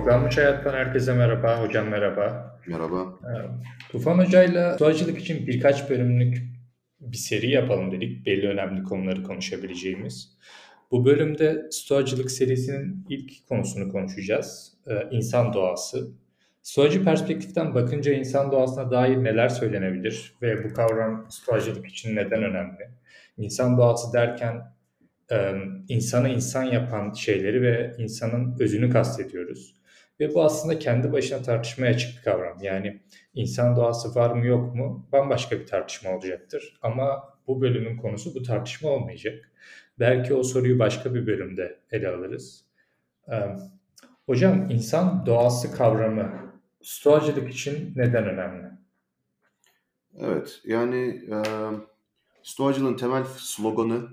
Programmış Hayat'tan herkese merhaba. Hocam merhaba. Merhaba. Ee, Tufan Hoca'yla stoacılık için birkaç bölümlük bir seri yapalım dedik. Belli önemli konuları konuşabileceğimiz. Bu bölümde stoacılık serisinin ilk konusunu konuşacağız. Ee, insan doğası. Stoacı perspektiften bakınca insan doğasına dair neler söylenebilir ve bu kavram stoacılık için neden önemli? İnsan doğası derken insanı insan yapan şeyleri ve insanın özünü kastediyoruz. Ve bu aslında kendi başına tartışmaya açık bir kavram. Yani insan doğası var mı yok mu bambaşka bir tartışma olacaktır. Ama bu bölümün konusu bu tartışma olmayacak. Belki o soruyu başka bir bölümde ele alırız. Hocam insan doğası kavramı stoacılık için neden önemli? Evet yani e, stoacılığın temel sloganı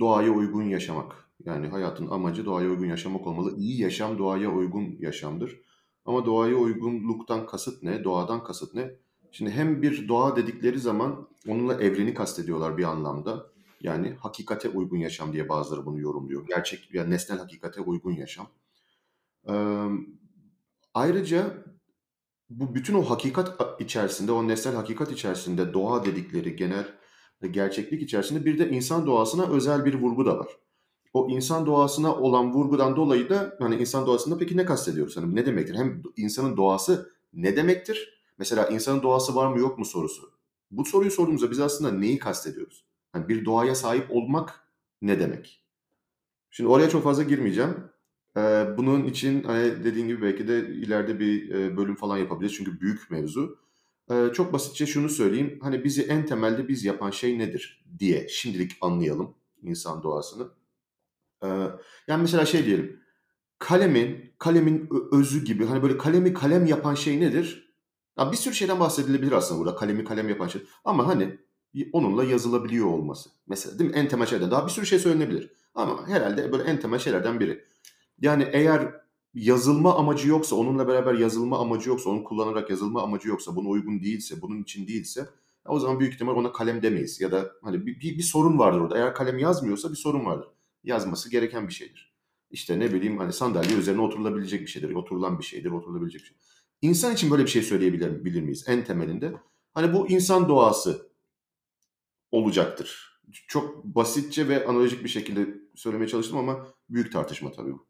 doğaya uygun yaşamak. Yani hayatın amacı doğaya uygun yaşamak olmalı. İyi yaşam doğaya uygun yaşamdır. Ama doğaya uygunluktan kasıt ne? Doğadan kasıt ne? Şimdi hem bir doğa dedikleri zaman onunla evreni kastediyorlar bir anlamda. Yani hakikate uygun yaşam diye bazıları bunu yorumluyor. Gerçek yani nesnel hakikate uygun yaşam. Ee, ayrıca bu bütün o hakikat içerisinde, o nesnel hakikat içerisinde doğa dedikleri genel gerçeklik içerisinde bir de insan doğasına özel bir vurgu da var. O insan doğasına olan vurgudan dolayı da hani insan doğasında peki ne kastediyoruz? Hani ne demektir? Hem insanın doğası ne demektir? Mesela insanın doğası var mı yok mu sorusu. Bu soruyu sorduğumuzda biz aslında neyi kastediyoruz? Yani bir doğaya sahip olmak ne demek? Şimdi oraya çok fazla girmeyeceğim. Ee, bunun için hani dediğin gibi belki de ileride bir e, bölüm falan yapabiliriz. Çünkü büyük mevzu. Ee, çok basitçe şunu söyleyeyim. Hani bizi en temelde biz yapan şey nedir diye şimdilik anlayalım insan doğasını. Yani mesela şey diyelim. Kalemin, kalemin özü gibi hani böyle kalemi kalem yapan şey nedir? Ya bir sürü şeyden bahsedilebilir aslında burada kalemi kalem yapan şey. Ama hani onunla yazılabiliyor olması. Mesela değil mi? En temel şeyden daha bir sürü şey söylenebilir. Ama herhalde böyle en temel şeylerden biri. Yani eğer yazılma amacı yoksa, onunla beraber yazılma amacı yoksa, onu kullanarak yazılma amacı yoksa, buna uygun değilse, bunun için değilse o zaman büyük ihtimal ona kalem demeyiz. Ya da hani bir, bir, bir sorun vardır orada. Eğer kalem yazmıyorsa bir sorun vardır. Yazması gereken bir şeydir. İşte ne bileyim hani sandalye üzerine oturulabilecek bir şeydir. Oturulan bir şeydir, oturulabilecek bir şey. İnsan için böyle bir şey söyleyebilir bilir miyiz en temelinde? Hani bu insan doğası olacaktır. Çok basitçe ve analojik bir şekilde söylemeye çalıştım ama büyük tartışma tabii bu.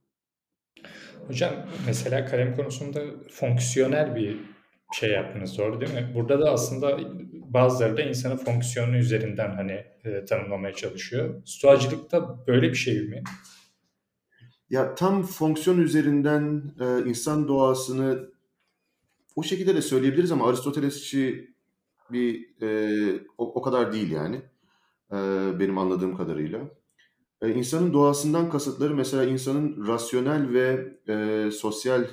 Hocam mesela kalem konusunda fonksiyonel bir şey yaptınız doğru değil mi? Burada da aslında bazıları da insanın fonksiyonu üzerinden hani e, tanımlamaya çalışıyor. Stoacılıkta böyle bir şey mi? Ya tam fonksiyon üzerinden e, insan doğasını o şekilde de söyleyebiliriz ama Aristotelesçi bir e, o, o kadar değil yani e, benim anladığım kadarıyla. E, insanın doğasından kasıtları mesela insanın rasyonel ve e, sosyal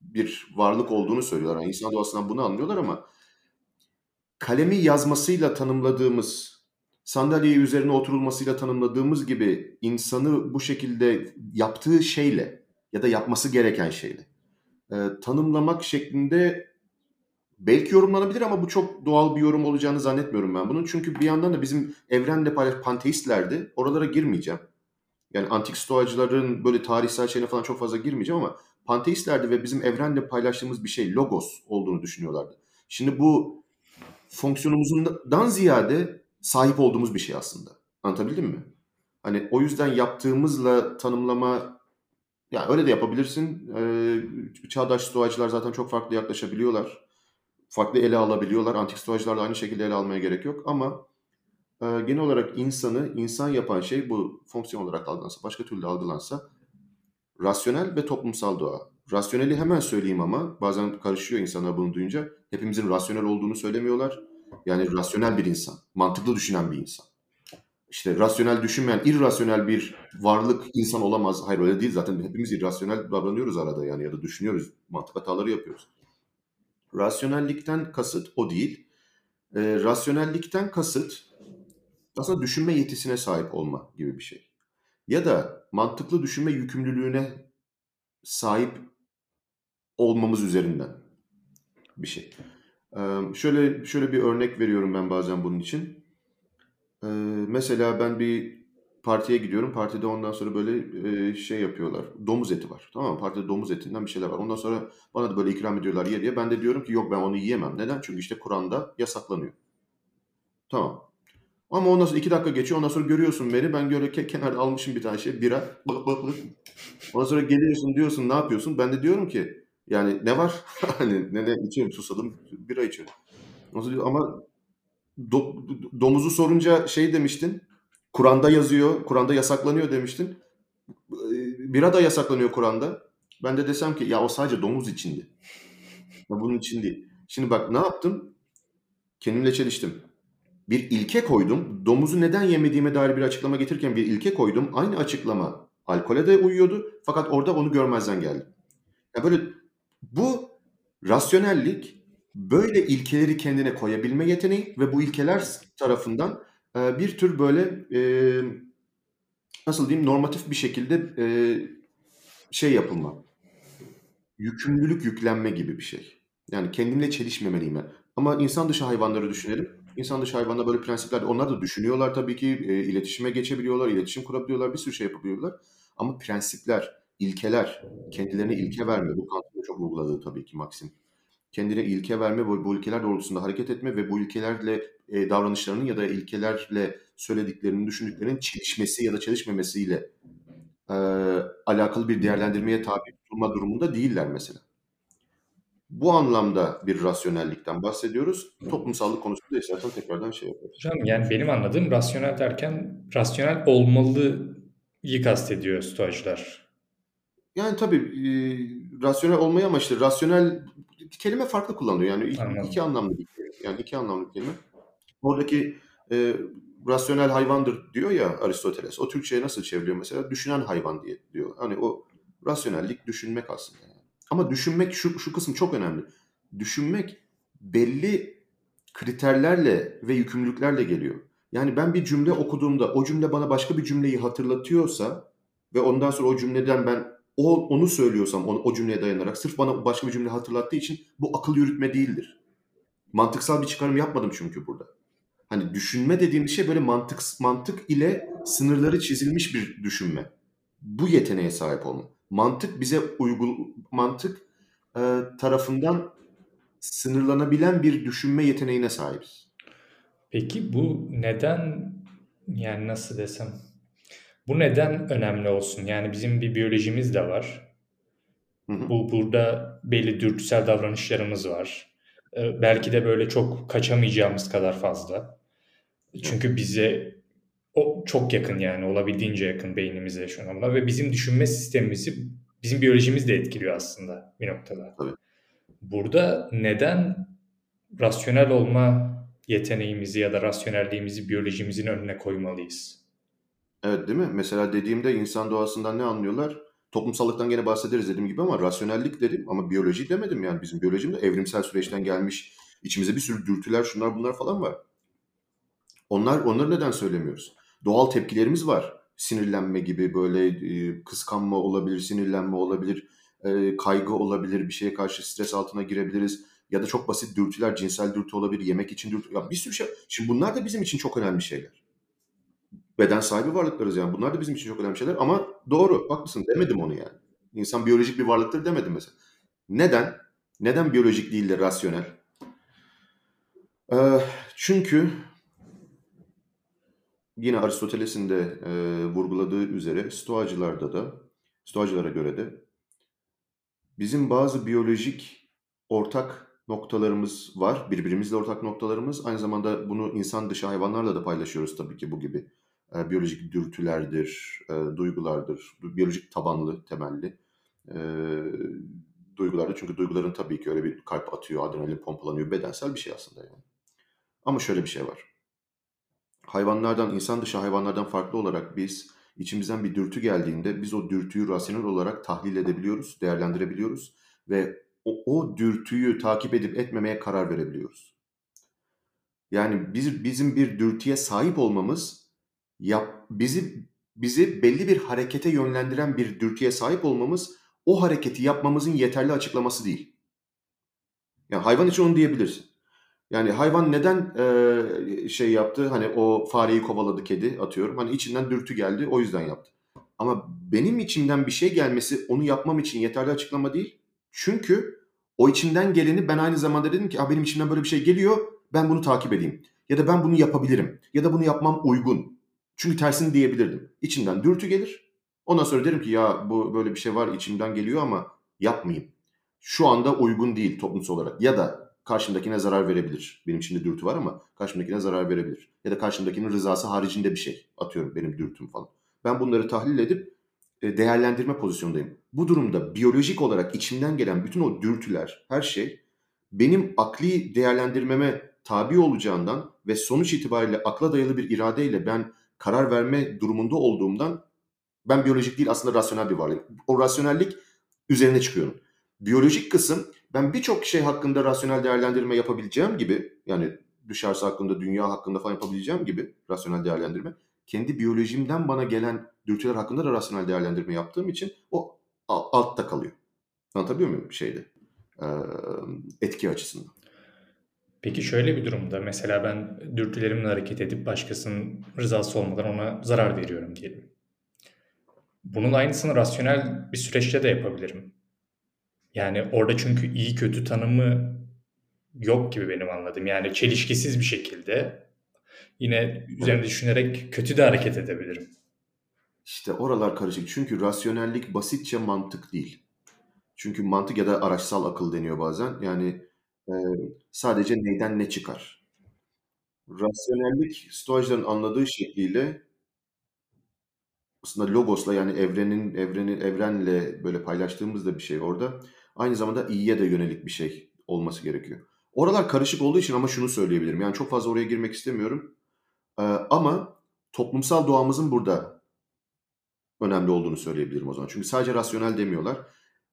bir varlık olduğunu söylüyorlar. Yani insan doğasından bunu anlıyorlar ama kalemi yazmasıyla tanımladığımız, sandalyeyi üzerine oturulmasıyla tanımladığımız gibi insanı bu şekilde yaptığı şeyle ya da yapması gereken şeyle e, tanımlamak şeklinde belki yorumlanabilir ama bu çok doğal bir yorum olacağını zannetmiyorum ben bunun. Çünkü bir yandan da bizim evrenle paylaş panteistlerdi. Oralara girmeyeceğim. Yani antik stoacıların böyle tarihsel şeyine falan çok fazla girmeyeceğim ama panteistlerdi ve bizim evrenle paylaştığımız bir şey logos olduğunu düşünüyorlardı. Şimdi bu fonksiyonumuzdan ziyade sahip olduğumuz bir şey aslında. Anlatabildim mi? Hani o yüzden yaptığımızla tanımlama yani öyle de yapabilirsin. Ee, çağdaş stoacılar zaten çok farklı yaklaşabiliyorlar farklı ele alabiliyorlar. Antik stoacılarla aynı şekilde ele almaya gerek yok ama e, genel olarak insanı insan yapan şey bu fonksiyon olarak algılansa, başka türlü algılansa rasyonel ve toplumsal doğa. Rasyoneli hemen söyleyeyim ama bazen karışıyor insanlar bunu duyunca. Hepimizin rasyonel olduğunu söylemiyorlar. Yani rasyonel bir insan, mantıklı düşünen bir insan. İşte rasyonel düşünmeyen, irrasyonel bir varlık insan olamaz. Hayır öyle değil zaten hepimiz irrasyonel davranıyoruz arada yani ya da düşünüyoruz, mantık hataları yapıyoruz. Rasyonellikten kasıt o değil. E, rasyonellikten kasıt aslında düşünme yetisine sahip olma gibi bir şey. Ya da mantıklı düşünme yükümlülüğüne sahip olmamız üzerinden bir şey. Ee, şöyle şöyle bir örnek veriyorum ben bazen bunun için. Ee, mesela ben bir partiye gidiyorum. Partide ondan sonra böyle e, şey yapıyorlar. Domuz eti var. Tamam mı? Partide domuz etinden bir şeyler var. Ondan sonra bana da böyle ikram ediyorlar ye diye. Ben de diyorum ki yok ben onu yiyemem. Neden? Çünkü işte Kur'an'da yasaklanıyor. Tamam. Ama ondan sonra iki dakika geçiyor. Ondan sonra görüyorsun beni. Ben böyle ke- kenarda almışım bir tane şey. Bira. Bık bık. Ondan sonra geliyorsun diyorsun ne yapıyorsun? Ben de diyorum ki yani ne var? hani ne ne içiyorum susadım. Bira içiyorum. Ondan sonra ama do- domuzu sorunca şey demiştin. Kur'an'da yazıyor. Kur'an'da yasaklanıyor demiştin. Ee, Bira da yasaklanıyor Kur'an'da. Ben de desem ki ya o sadece domuz içindi. Ya bunun için değil. Şimdi bak ne yaptım? Kendimle çeliştim. Bir ilke koydum. Domuzu neden yemediğime dair bir açıklama getirirken bir ilke koydum. Aynı açıklama alkole de uyuyordu. Fakat orada onu görmezden geldim. Ya böyle bu rasyonellik böyle ilkeleri kendine koyabilme yeteneği ve bu ilkeler tarafından e, bir tür böyle e, nasıl diyeyim normatif bir şekilde e, şey yapılma. Yükümlülük yüklenme gibi bir şey. Yani kendimle çelişmemeliyim. Ama insan dışı hayvanları düşünelim. İnsan dışı hayvanlar böyle prensipler, onlar da düşünüyorlar tabii ki. E, iletişime geçebiliyorlar, iletişim kurabiliyorlar, bir sürü şey yapabiliyorlar. Ama prensipler, ilkeler, kendilerine ilke verme. Bu Kant'ın çok vurguladığı tabii ki Maxim. Kendine ilke verme ve bu ilkeler doğrultusunda hareket etme ve bu ilkelerle e, davranışlarının ya da ilkelerle söylediklerinin, düşündüklerinin çelişmesi ya da çelişmemesiyle e, alakalı bir değerlendirmeye tabi tutulma durumunda değiller mesela. Bu anlamda bir rasyonellikten bahsediyoruz. Toplumsallık konusunda istersen tekrardan şey yaparız. Hocam yani benim anladığım rasyonel derken rasyonel olmalıyı kastediyor stoacılar. Yani tabii e, rasyonel olmayı amaçlı. Rasyonel kelime farklı kullanılıyor. Yani iki, Anladım. iki anlamlı bir kelime. Yani iki anlamlı bir kelime. Oradaki e, rasyonel hayvandır diyor ya Aristoteles. O Türkçe'ye nasıl çeviriyor mesela? Düşünen hayvan diye diyor. Hani o rasyonellik düşünmek aslında. Ama düşünmek şu, şu kısım çok önemli. Düşünmek belli kriterlerle ve yükümlülüklerle geliyor. Yani ben bir cümle okuduğumda o cümle bana başka bir cümleyi hatırlatıyorsa ve ondan sonra o cümleden ben o onu söylüyorsam o, o cümleye dayanarak sırf bana başka bir cümle hatırlattığı için bu akıl yürütme değildir. Mantıksal bir çıkarım yapmadım çünkü burada. Hani düşünme dediğim şey böyle mantık mantık ile sınırları çizilmiş bir düşünme. Bu yeteneğe sahip olma. Mantık bize uygul mantık e, tarafından sınırlanabilen bir düşünme yeteneğine sahibiz. Peki bu neden yani nasıl desem bu neden önemli olsun? Yani bizim bir biyolojimiz de var. Hı hı. Bu burada belli dürtüsel davranışlarımız var. Ee, belki de böyle çok kaçamayacağımız kadar fazla. Çünkü bize o çok yakın yani olabildiğince yakın beynimize anlamda ve bizim düşünme sistemimizi bizim biyolojimiz de etkiliyor aslında bir noktada. Tabii. Burada neden rasyonel olma yeteneğimizi ya da rasyonelliğimizi biyolojimizin önüne koymalıyız? Evet değil mi? Mesela dediğimde insan doğasından ne anlıyorlar? Toplumsallıktan gene bahsederiz dediğim gibi ama rasyonellik dedim ama biyoloji demedim yani bizim biyolojim de evrimsel süreçten gelmiş. İçimize bir sürü dürtüler şunlar bunlar falan var. Onlar onları neden söylemiyoruz? Doğal tepkilerimiz var. Sinirlenme gibi böyle e, kıskanma olabilir, sinirlenme olabilir, e, kaygı olabilir, bir şeye karşı stres altına girebiliriz. Ya da çok basit dürtüler, cinsel dürtü olabilir, yemek için dürtü. Ya bir sürü şey. Şimdi bunlar da bizim için çok önemli şeyler. Beden sahibi varlıklarız yani. Bunlar da bizim için çok önemli şeyler ama doğru, haklısın demedim onu yani. İnsan biyolojik bir varlıktır demedim mesela. Neden? Neden biyolojik değil de rasyonel? Ee, çünkü yine Aristoteles'in de e, vurguladığı üzere Stoacılarda da, Stoacılara göre de bizim bazı biyolojik ortak noktalarımız var. Birbirimizle ortak noktalarımız. Aynı zamanda bunu insan dışı hayvanlarla da paylaşıyoruz tabii ki bu gibi. E, biyolojik dürtülerdir, e, duygulardır, biyolojik tabanlı, temelli e, duygulardır. Çünkü duyguların tabii ki öyle bir kalp atıyor, adrenalin pompalanıyor, bedensel bir şey aslında yani. Ama şöyle bir şey var. Hayvanlardan, insan dışı hayvanlardan farklı olarak biz içimizden bir dürtü geldiğinde biz o dürtüyü rasyonel olarak tahlil edebiliyoruz, değerlendirebiliyoruz ve o, o dürtüyü takip edip etmemeye karar verebiliyoruz. Yani biz, bizim bir dürtüye sahip olmamız yap, bizi bizi belli bir harekete yönlendiren bir dürtüye sahip olmamız o hareketi yapmamızın yeterli açıklaması değil. Yani hayvan için onu diyebilirsin. Yani hayvan neden e, şey yaptı? Hani o fareyi kovaladı kedi atıyorum. Hani içinden dürtü geldi o yüzden yaptı. Ama benim içimden bir şey gelmesi onu yapmam için yeterli açıklama değil. Çünkü o içimden geleni ben aynı zamanda dedim ki benim içimden böyle bir şey geliyor ben bunu takip edeyim. Ya da ben bunu yapabilirim. Ya da bunu yapmam uygun. Çünkü tersini diyebilirdim. İçimden dürtü gelir. Ondan sonra derim ki ya bu böyle bir şey var içimden geliyor ama yapmayayım. Şu anda uygun değil toplumsal olarak. Ya da karşımdakine zarar verebilir. Benim içimde dürtü var ama karşımdakine zarar verebilir. Ya da karşımdakinin rızası haricinde bir şey. Atıyorum benim dürtüm falan. Ben bunları tahlil edip e, değerlendirme pozisyondayım. Bu durumda biyolojik olarak içimden gelen bütün o dürtüler, her şey benim akli değerlendirmeme tabi olacağından ve sonuç itibariyle akla dayalı bir iradeyle ben karar verme durumunda olduğumdan ben biyolojik değil aslında rasyonel bir varlık. O rasyonellik üzerine çıkıyorum. Biyolojik kısım ben birçok şey hakkında rasyonel değerlendirme yapabileceğim gibi yani dışarısı hakkında, dünya hakkında falan yapabileceğim gibi rasyonel değerlendirme. Kendi biyolojimden bana gelen dürtüler hakkında da rasyonel değerlendirme yaptığım için o altta kalıyor. Anlatabiliyor muyum şeyde? Etki açısından. Peki şöyle bir durumda mesela ben dürtülerimle hareket edip başkasının rızası olmadan ona zarar veriyorum diyelim. Bunun aynısını rasyonel bir süreçte de yapabilirim. Yani orada çünkü iyi kötü tanımı yok gibi benim anladığım. Yani çelişkisiz bir şekilde yine üzerine düşünerek kötü de hareket edebilirim. İşte oralar karışık. Çünkü rasyonellik basitçe mantık değil. Çünkü mantık ya da araçsal akıl deniyor bazen. Yani e, sadece neyden ne çıkar. Rasyonellik Stoacıların anladığı şekliyle aslında logosla yani evrenin evrenin evrenle böyle paylaştığımızda bir şey orada. Aynı zamanda iyiye de yönelik bir şey olması gerekiyor. Oralar karışık olduğu için ama şunu söyleyebilirim. Yani çok fazla oraya girmek istemiyorum. Ee, ama toplumsal doğamızın burada önemli olduğunu söyleyebilirim o zaman. Çünkü sadece rasyonel demiyorlar.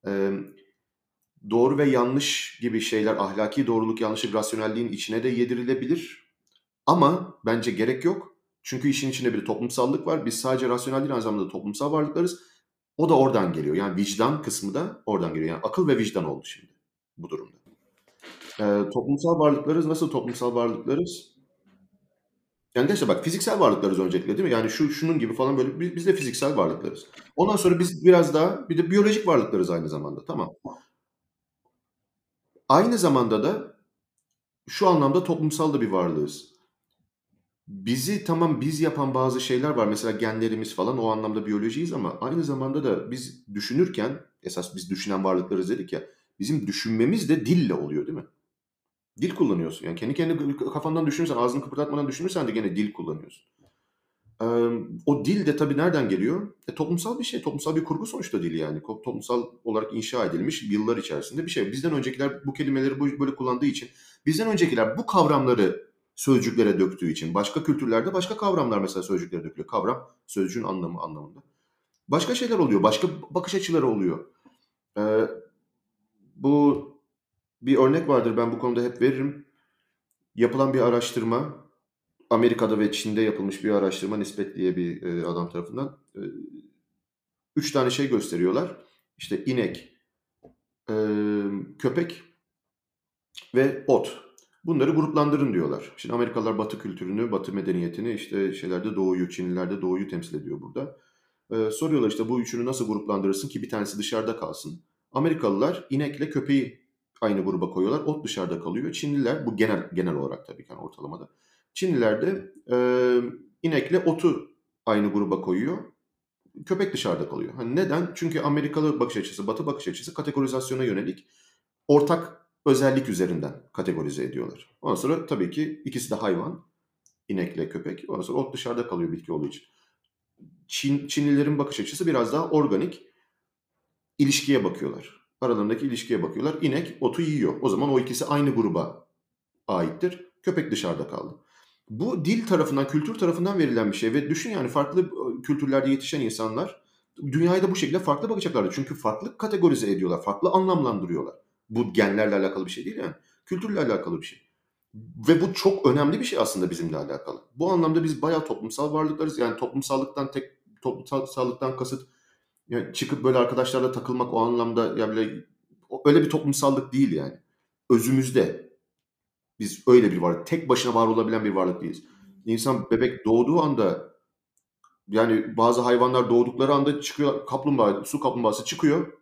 Ee, doğru ve yanlış gibi şeyler, ahlaki doğruluk, yanlışlık, rasyonelliğin içine de yedirilebilir. Ama bence gerek yok. Çünkü işin içinde bir toplumsallık var. Biz sadece rasyonel değil aynı zamanda toplumsal varlıklarız. O da oradan geliyor. Yani vicdan kısmı da oradan geliyor. Yani akıl ve vicdan oldu şimdi bu durumda. Ee, toplumsal varlıklarız. Nasıl toplumsal varlıklarız? Yani işte bak fiziksel varlıklarız öncelikle değil mi? Yani şu şunun gibi falan böyle biz, biz de fiziksel varlıklarız. Ondan sonra biz biraz daha bir de biyolojik varlıklarız aynı zamanda. Tamam. Aynı zamanda da şu anlamda toplumsal da bir varlığız. Bizi tamam biz yapan bazı şeyler var. Mesela genlerimiz falan o anlamda biyolojiyiz ama aynı zamanda da biz düşünürken esas biz düşünen varlıklarız dedik ya. Bizim düşünmemiz de dille oluyor değil mi? Dil kullanıyorsun. Yani kendi kendi kafandan düşünürsen, ağzını kıpırdatmadan düşünürsen de gene dil kullanıyorsun. Ee, o dil de tabii nereden geliyor? E, toplumsal bir şey. Toplumsal bir kurgu sonuçta dil yani. Toplumsal olarak inşa edilmiş yıllar içerisinde bir şey. Bizden öncekiler bu kelimeleri böyle kullandığı için, bizden öncekiler bu kavramları sözcüklere döktüğü için. Başka kültürlerde başka kavramlar mesela sözcüklere dökülüyor. Kavram sözcüğün anlamı anlamında. Başka şeyler oluyor. Başka bakış açıları oluyor. Ee, bu bir örnek vardır ben bu konuda hep veririm. Yapılan bir araştırma Amerika'da ve Çin'de yapılmış bir araştırma Nispet diye bir e, adam tarafından. E, üç tane şey gösteriyorlar. İşte inek, e, köpek ve ot. Bunları gruplandırın diyorlar. Şimdi Amerikalılar Batı kültürünü, Batı medeniyetini işte şeylerde Doğu'yu, Çinlilerde Doğu'yu temsil ediyor burada. Ee, soruyorlar işte bu üçünü nasıl gruplandırırsın ki bir tanesi dışarıda kalsın. Amerikalılar inekle köpeği aynı gruba koyuyorlar. Ot dışarıda kalıyor. Çinliler bu genel genel olarak tabii ki yani ortalamada. Çinliler de e, inekle otu aynı gruba koyuyor. Köpek dışarıda kalıyor. Hani neden? Çünkü Amerikalı bakış açısı, Batı bakış açısı kategorizasyona yönelik ortak özellik üzerinden kategorize ediyorlar. Ondan sonra tabii ki ikisi de hayvan. inekle köpek. Ondan sonra ot dışarıda kalıyor bitki olduğu için. Çin, Çinlilerin bakış açısı biraz daha organik. ilişkiye bakıyorlar. Aralarındaki ilişkiye bakıyorlar. İnek otu yiyor. O zaman o ikisi aynı gruba aittir. Köpek dışarıda kaldı. Bu dil tarafından, kültür tarafından verilen bir şey ve düşün yani farklı ıı, kültürlerde yetişen insanlar dünyaya da bu şekilde farklı bakacaklardı. Çünkü farklı kategorize ediyorlar, farklı anlamlandırıyorlar. Bu genlerle alakalı bir şey değil yani. Kültürle alakalı bir şey. Ve bu çok önemli bir şey aslında bizimle alakalı. Bu anlamda biz bayağı toplumsal varlıklarız. Yani toplumsallıktan tek toplumsallıktan kasıt yani çıkıp böyle arkadaşlarla takılmak o anlamda ya bile öyle bir toplumsallık değil yani. Özümüzde. Biz öyle bir varlık. Tek başına var olabilen bir varlık değiliz. İnsan bebek doğduğu anda yani bazı hayvanlar doğdukları anda çıkıyor kaplumbağa, su kaplumbağası çıkıyor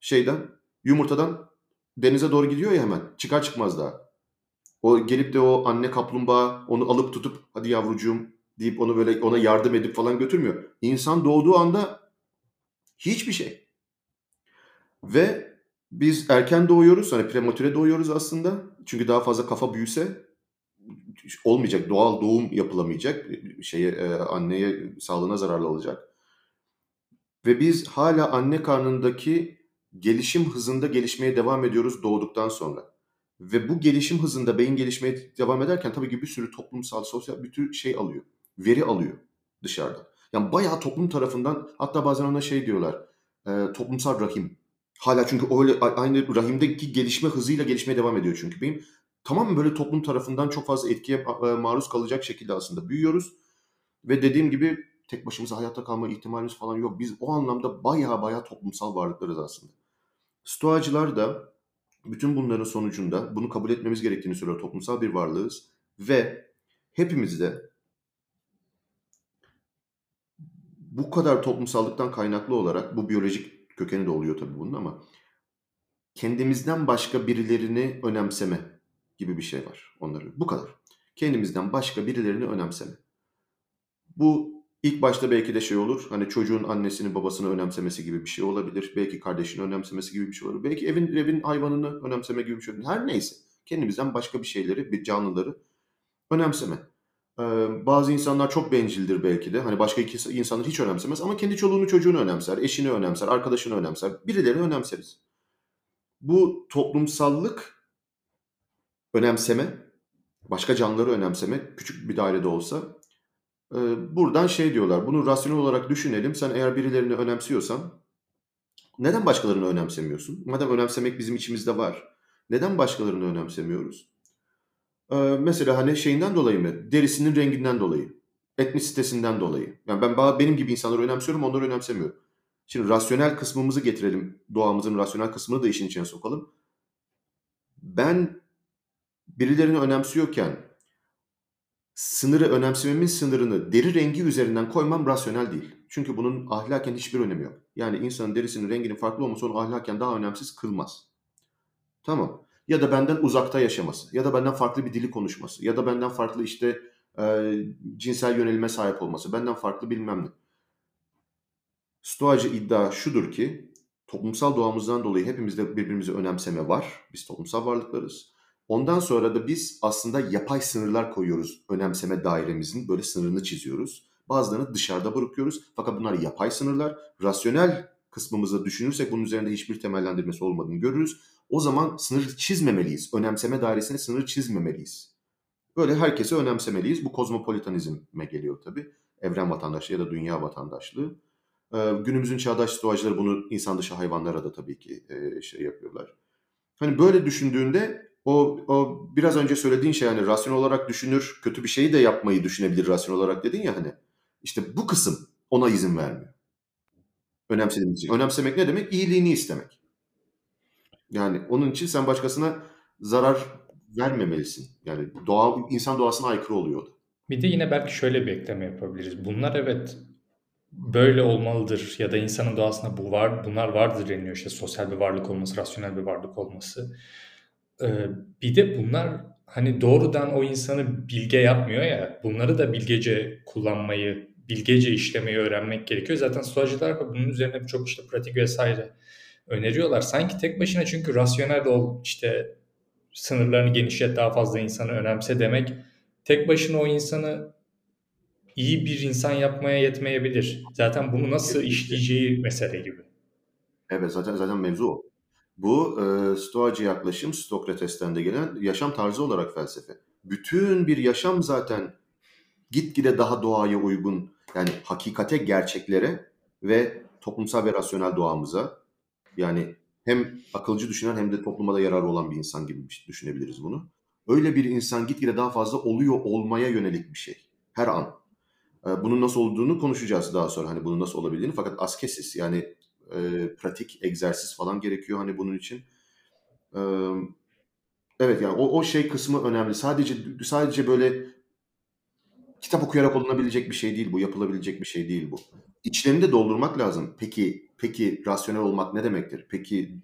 şeyden, yumurtadan denize doğru gidiyor ya hemen. Çıkar çıkmaz daha. O gelip de o anne kaplumbağa onu alıp tutup hadi yavrucuğum deyip onu böyle ona yardım edip falan götürmüyor. İnsan doğduğu anda hiçbir şey. Ve biz erken doğuyoruz. Hani prematüre doğuyoruz aslında. Çünkü daha fazla kafa büyüse olmayacak. Doğal doğum yapılamayacak. Şeye e, anneye sağlığına zararlı olacak. Ve biz hala anne karnındaki gelişim hızında gelişmeye devam ediyoruz doğduktan sonra. Ve bu gelişim hızında beyin gelişmeye devam ederken tabii ki bir sürü toplumsal, sosyal bir tür şey alıyor. Veri alıyor dışarıdan. Yani bayağı toplum tarafından hatta bazen ona şey diyorlar. E, toplumsal rahim. Hala çünkü öyle aynı rahimdeki gelişme hızıyla gelişmeye devam ediyor çünkü benim. Tamamen böyle toplum tarafından çok fazla etkiye maruz kalacak şekilde aslında büyüyoruz. Ve dediğim gibi tek başımıza hayatta kalma ihtimalimiz falan yok. Biz o anlamda bayağı bayağı toplumsal varlıklarız aslında. Stoacılar da bütün bunların sonucunda bunu kabul etmemiz gerektiğini söylüyor. Toplumsal bir varlığız ve hepimizde bu kadar toplumsallıktan kaynaklı olarak bu biyolojik kökeni de oluyor tabii bunun ama kendimizden başka birilerini önemseme gibi bir şey var onların. Bu kadar. Kendimizden başka birilerini önemseme. Bu ilk başta belki de şey olur. Hani çocuğun annesini babasını önemsemesi gibi bir şey olabilir. Belki kardeşini önemsemesi gibi bir şey olur. Belki evin evin hayvanını önemseme gibi bir şey olur. Her neyse. Kendimizden başka bir şeyleri, bir canlıları önemseme. Ee, bazı insanlar çok bencildir belki de. Hani başka iki insanları hiç önemsemez ama kendi çoluğunu çocuğunu önemser, eşini önemser, arkadaşını önemser. Birilerini önemseriz. Bu toplumsallık önemseme, başka canlıları önemseme, küçük bir dairede olsa buradan şey diyorlar, bunu rasyonel olarak düşünelim. Sen eğer birilerini önemsiyorsan neden başkalarını önemsemiyorsun? Madem önemsemek bizim içimizde var. Neden başkalarını önemsemiyoruz? Mesela hani şeyinden dolayı mı? Derisinin renginden dolayı. Etnisitesinden dolayı. Yani ben benim gibi insanları önemsiyorum, onları önemsemiyorum. Şimdi rasyonel kısmımızı getirelim. Doğamızın rasyonel kısmını da işin içine sokalım. Ben birilerini önemsiyorken sınırı önemsememin sınırını deri rengi üzerinden koymam rasyonel değil. Çünkü bunun ahlaken hiçbir önemi yok. Yani insanın derisinin renginin farklı olması onu ahlaken daha önemsiz kılmaz. Tamam. Ya da benden uzakta yaşaması, ya da benden farklı bir dili konuşması, ya da benden farklı işte e, cinsel yönelime sahip olması, benden farklı bilmem ne. Stoacı iddia şudur ki toplumsal doğamızdan dolayı hepimizde birbirimizi önemseme var. Biz toplumsal varlıklarız. Ondan sonra da biz aslında yapay sınırlar koyuyoruz önemseme dairemizin böyle sınırını çiziyoruz. Bazılarını dışarıda bırakıyoruz fakat bunlar yapay sınırlar. Rasyonel kısmımızda düşünürsek bunun üzerinde hiçbir temellendirmesi olmadığını görürüz. O zaman sınır çizmemeliyiz. Önemseme dairesine sınır çizmemeliyiz. Böyle herkese önemsemeliyiz. Bu kozmopolitanizme geliyor tabii. Evren vatandaşlığı ya da dünya vatandaşlığı. Ee, günümüzün çağdaş stoğacıları bunu insan dışı hayvanlara da tabii ki e, şey yapıyorlar. Hani böyle düşündüğünde o, o biraz önce söylediğin şey yani rasyonel olarak düşünür, kötü bir şeyi de yapmayı düşünebilir rasyonel olarak dedin ya hani. İşte bu kısım ona izin vermiyor. Önemsediğimiz için. Önemsemek ne demek? İyiliğini istemek. Yani onun için sen başkasına zarar vermemelisin. Yani doğa, insan doğasına aykırı oluyor. Bir de yine belki şöyle bir ekleme yapabiliriz. Bunlar evet böyle olmalıdır ya da insanın doğasında bu var, bunlar vardır deniyor. İşte sosyal bir varlık olması, rasyonel bir varlık olması. Ee, bir de bunlar hani doğrudan o insanı bilge yapmıyor ya. Bunları da bilgece kullanmayı, bilgece işlemeyi öğrenmek gerekiyor. Zaten stoacılar da bunun üzerine çok işte pratik vesaire öneriyorlar. Sanki tek başına çünkü rasyonel ol işte sınırlarını genişlet daha fazla insanı önemse demek tek başına o insanı iyi bir insan yapmaya yetmeyebilir. Zaten bunu nasıl işleyeceği mesele gibi. Evet zaten zaten mevzu o. Bu e, Stoacı yaklaşım Stokrates'ten de gelen yaşam tarzı olarak felsefe. Bütün bir yaşam zaten gitgide daha doğaya uygun yani hakikate, gerçeklere ve toplumsal ve rasyonel doğamıza yani hem akılcı düşünen hem de topluma da yararı olan bir insan gibi düşünebiliriz bunu. Öyle bir insan gitgide daha fazla oluyor olmaya yönelik bir şey. Her an. Bunun nasıl olduğunu konuşacağız daha sonra. Hani bunun nasıl olabildiğini. Fakat askesis yani e, pratik egzersiz falan gerekiyor hani bunun için. E, Evet yani o, o şey kısmı önemli. Sadece sadece böyle kitap okuyarak olunabilecek bir şey değil bu. Yapılabilecek bir şey değil bu. İçlerini de doldurmak lazım. Peki peki rasyonel olmak ne demektir? Peki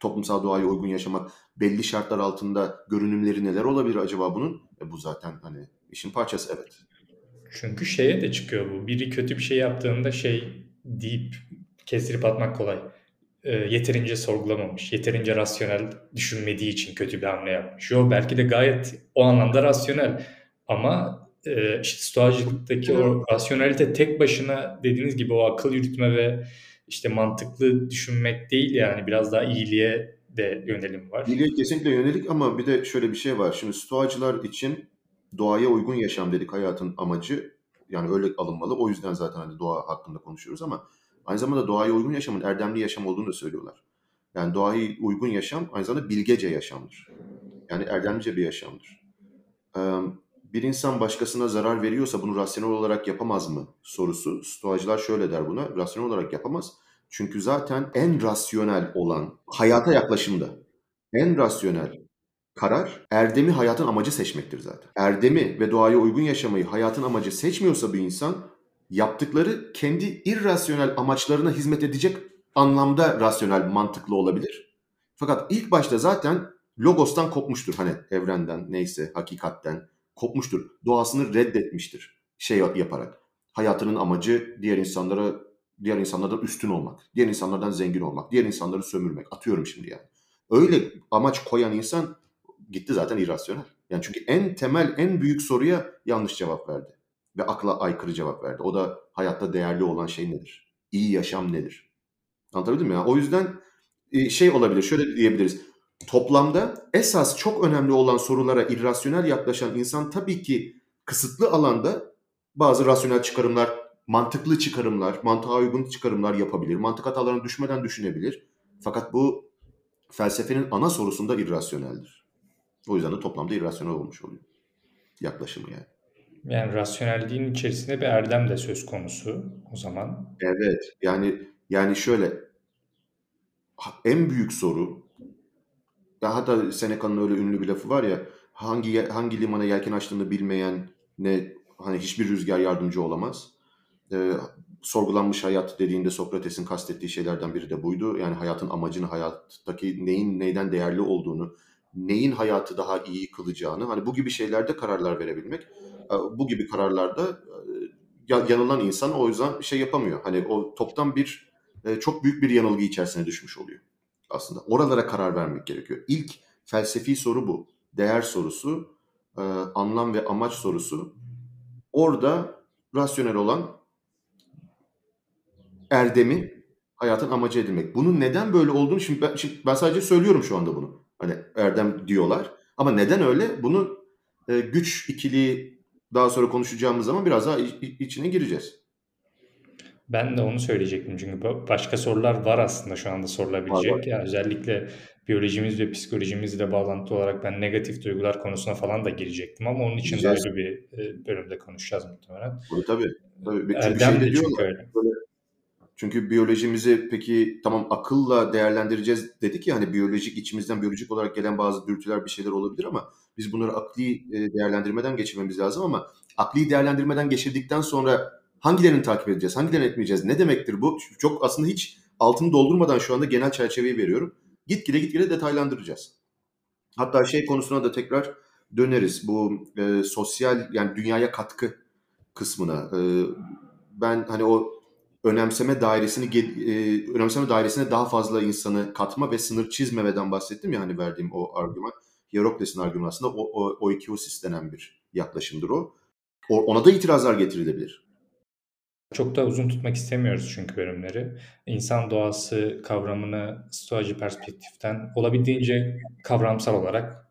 toplumsal doğaya uygun yaşamak belli şartlar altında görünümleri neler olabilir acaba bunun? E bu zaten hani işin parçası evet. Çünkü şeye de çıkıyor bu. Biri kötü bir şey yaptığında şey deyip kestirip atmak kolay. E, yeterince sorgulamamış, yeterince rasyonel düşünmediği için kötü bir hamle yapmış. Yo belki de gayet o anlamda rasyonel. Ama e, işte stoacılıktaki o rasyonelite tek başına dediğiniz gibi o akıl yürütme ve işte mantıklı düşünmek değil yani biraz daha iyiliğe de yönelim var. İyiliğe kesinlikle yönelik ama bir de şöyle bir şey var. Şimdi stoacılar için doğaya uygun yaşam dedik hayatın amacı. Yani öyle alınmalı. O yüzden zaten hani doğa hakkında konuşuyoruz ama aynı zamanda doğaya uygun yaşamın erdemli yaşam olduğunu da söylüyorlar. Yani doğaya uygun yaşam aynı zamanda bilgece yaşamdır. Yani erdemlice bir yaşamdır. Bir insan başkasına zarar veriyorsa bunu rasyonel olarak yapamaz mı sorusu. Stoacılar şöyle der buna. Rasyonel olarak yapamaz. Çünkü zaten en rasyonel olan hayata yaklaşımda en rasyonel karar erdemi hayatın amacı seçmektir zaten. Erdemi ve doğaya uygun yaşamayı hayatın amacı seçmiyorsa bir insan yaptıkları kendi irrasyonel amaçlarına hizmet edecek anlamda rasyonel, mantıklı olabilir. Fakat ilk başta zaten logostan kopmuştur hani evrenden neyse hakikatten kopmuştur. Doğasını reddetmiştir şey yaparak. Hayatının amacı diğer insanlara diğer insanlardan üstün olmak, diğer insanlardan zengin olmak, diğer insanları sömürmek. Atıyorum şimdi yani. Öyle amaç koyan insan gitti zaten irrasyonel. Yani çünkü en temel, en büyük soruya yanlış cevap verdi. Ve akla aykırı cevap verdi. O da hayatta değerli olan şey nedir? İyi yaşam nedir? Anlatabildim mi? Yani o yüzden e, şey olabilir, şöyle diyebiliriz. Toplamda esas çok önemli olan sorulara irrasyonel yaklaşan insan tabii ki kısıtlı alanda bazı rasyonel çıkarımlar, mantıklı çıkarımlar, mantığa uygun çıkarımlar yapabilir. Mantık hatalarına düşmeden düşünebilir. Fakat bu felsefenin ana sorusunda irrasyoneldir. O yüzden de toplamda irrasyonel olmuş oluyor yaklaşımı yani. Yani rasyonelliğin içerisinde bir erdem de söz konusu o zaman. Evet. Yani yani şöyle en büyük soru ya hatta Seneca'nın öyle ünlü bir lafı var ya hangi hangi limana yelken açtığını bilmeyen ne hani hiçbir rüzgar yardımcı olamaz. Ee, sorgulanmış hayat dediğinde Sokrates'in kastettiği şeylerden biri de buydu. Yani hayatın amacını, hayattaki neyin neyden değerli olduğunu, neyin hayatı daha iyi kılacağını, hani bu gibi şeylerde kararlar verebilmek. Ee, bu gibi kararlarda e, yanılan insan o yüzden şey yapamıyor. Hani o toptan bir e, çok büyük bir yanılgı içerisine düşmüş oluyor aslında. Oralara karar vermek gerekiyor. İlk felsefi soru bu. Değer sorusu, e, anlam ve amaç sorusu. Orada rasyonel olan erdemi hayatın amacı edinmek. Bunun neden böyle olduğunu şimdi ben, şimdi ben sadece söylüyorum şu anda bunu. Hani erdem diyorlar. Ama neden öyle? Bunu e, güç ikiliği daha sonra konuşacağımız zaman biraz daha içine gireceğiz. Ben de onu söyleyecektim çünkü başka sorular var aslında şu anda sorulabilecek. Var, var. Yani özellikle biyolojimiz ve psikolojimizle bağlantı olarak ben negatif duygular konusuna falan da girecektim ama onun için de ayrı bir e, bölümde konuşacağız muhtemelen. Tabii tabii. tabii. Çünkü Erdem şey de çünkü öyle. çünkü biyolojimizi peki tamam akılla değerlendireceğiz dedik ya hani biyolojik içimizden biyolojik olarak gelen bazı dürtüler bir şeyler olabilir ama biz bunları akli e, değerlendirmeden geçirmemiz lazım ama akli değerlendirmeden geçirdikten sonra Hangilerini takip edeceğiz, hangilerini etmeyeceğiz? Ne demektir bu? Çok aslında hiç altını doldurmadan şu anda genel çerçeveyi veriyorum. Gitgide gitgide detaylandıracağız. Hatta şey konusuna da tekrar döneriz. Bu e, sosyal yani dünyaya katkı kısmına. E, ben hani o önemseme dairesini e, önemseme dairesine daha fazla insanı katma ve sınır çizmemeden bahsettim ya hani verdiğim o argüman. Hierokles'in argümanı aslında o, o, oikiosis denen bir yaklaşımdır o. o. Ona da itirazlar getirilebilir. Çok da uzun tutmak istemiyoruz çünkü bölümleri. İnsan doğası kavramını stoacı perspektiften olabildiğince kavramsal olarak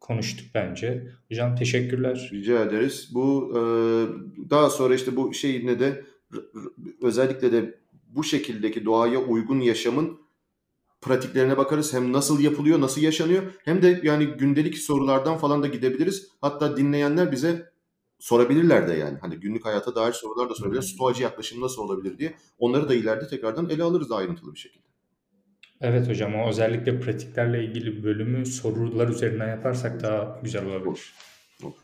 konuştuk bence. Hocam teşekkürler. Rica ederiz. Bu e, daha sonra işte bu şeyine de özellikle de bu şekildeki doğaya uygun yaşamın pratiklerine bakarız. Hem nasıl yapılıyor, nasıl yaşanıyor hem de yani gündelik sorulardan falan da gidebiliriz. Hatta dinleyenler bize sorabilirler de yani. Hani günlük hayata dair sorular da sorabilir. Stoacı yaklaşım nasıl olabilir diye. Onları da ileride tekrardan ele alırız ayrıntılı bir şekilde. Evet hocam o özellikle pratiklerle ilgili bölümü sorular üzerinden yaparsak daha güzel olabilir. Olur.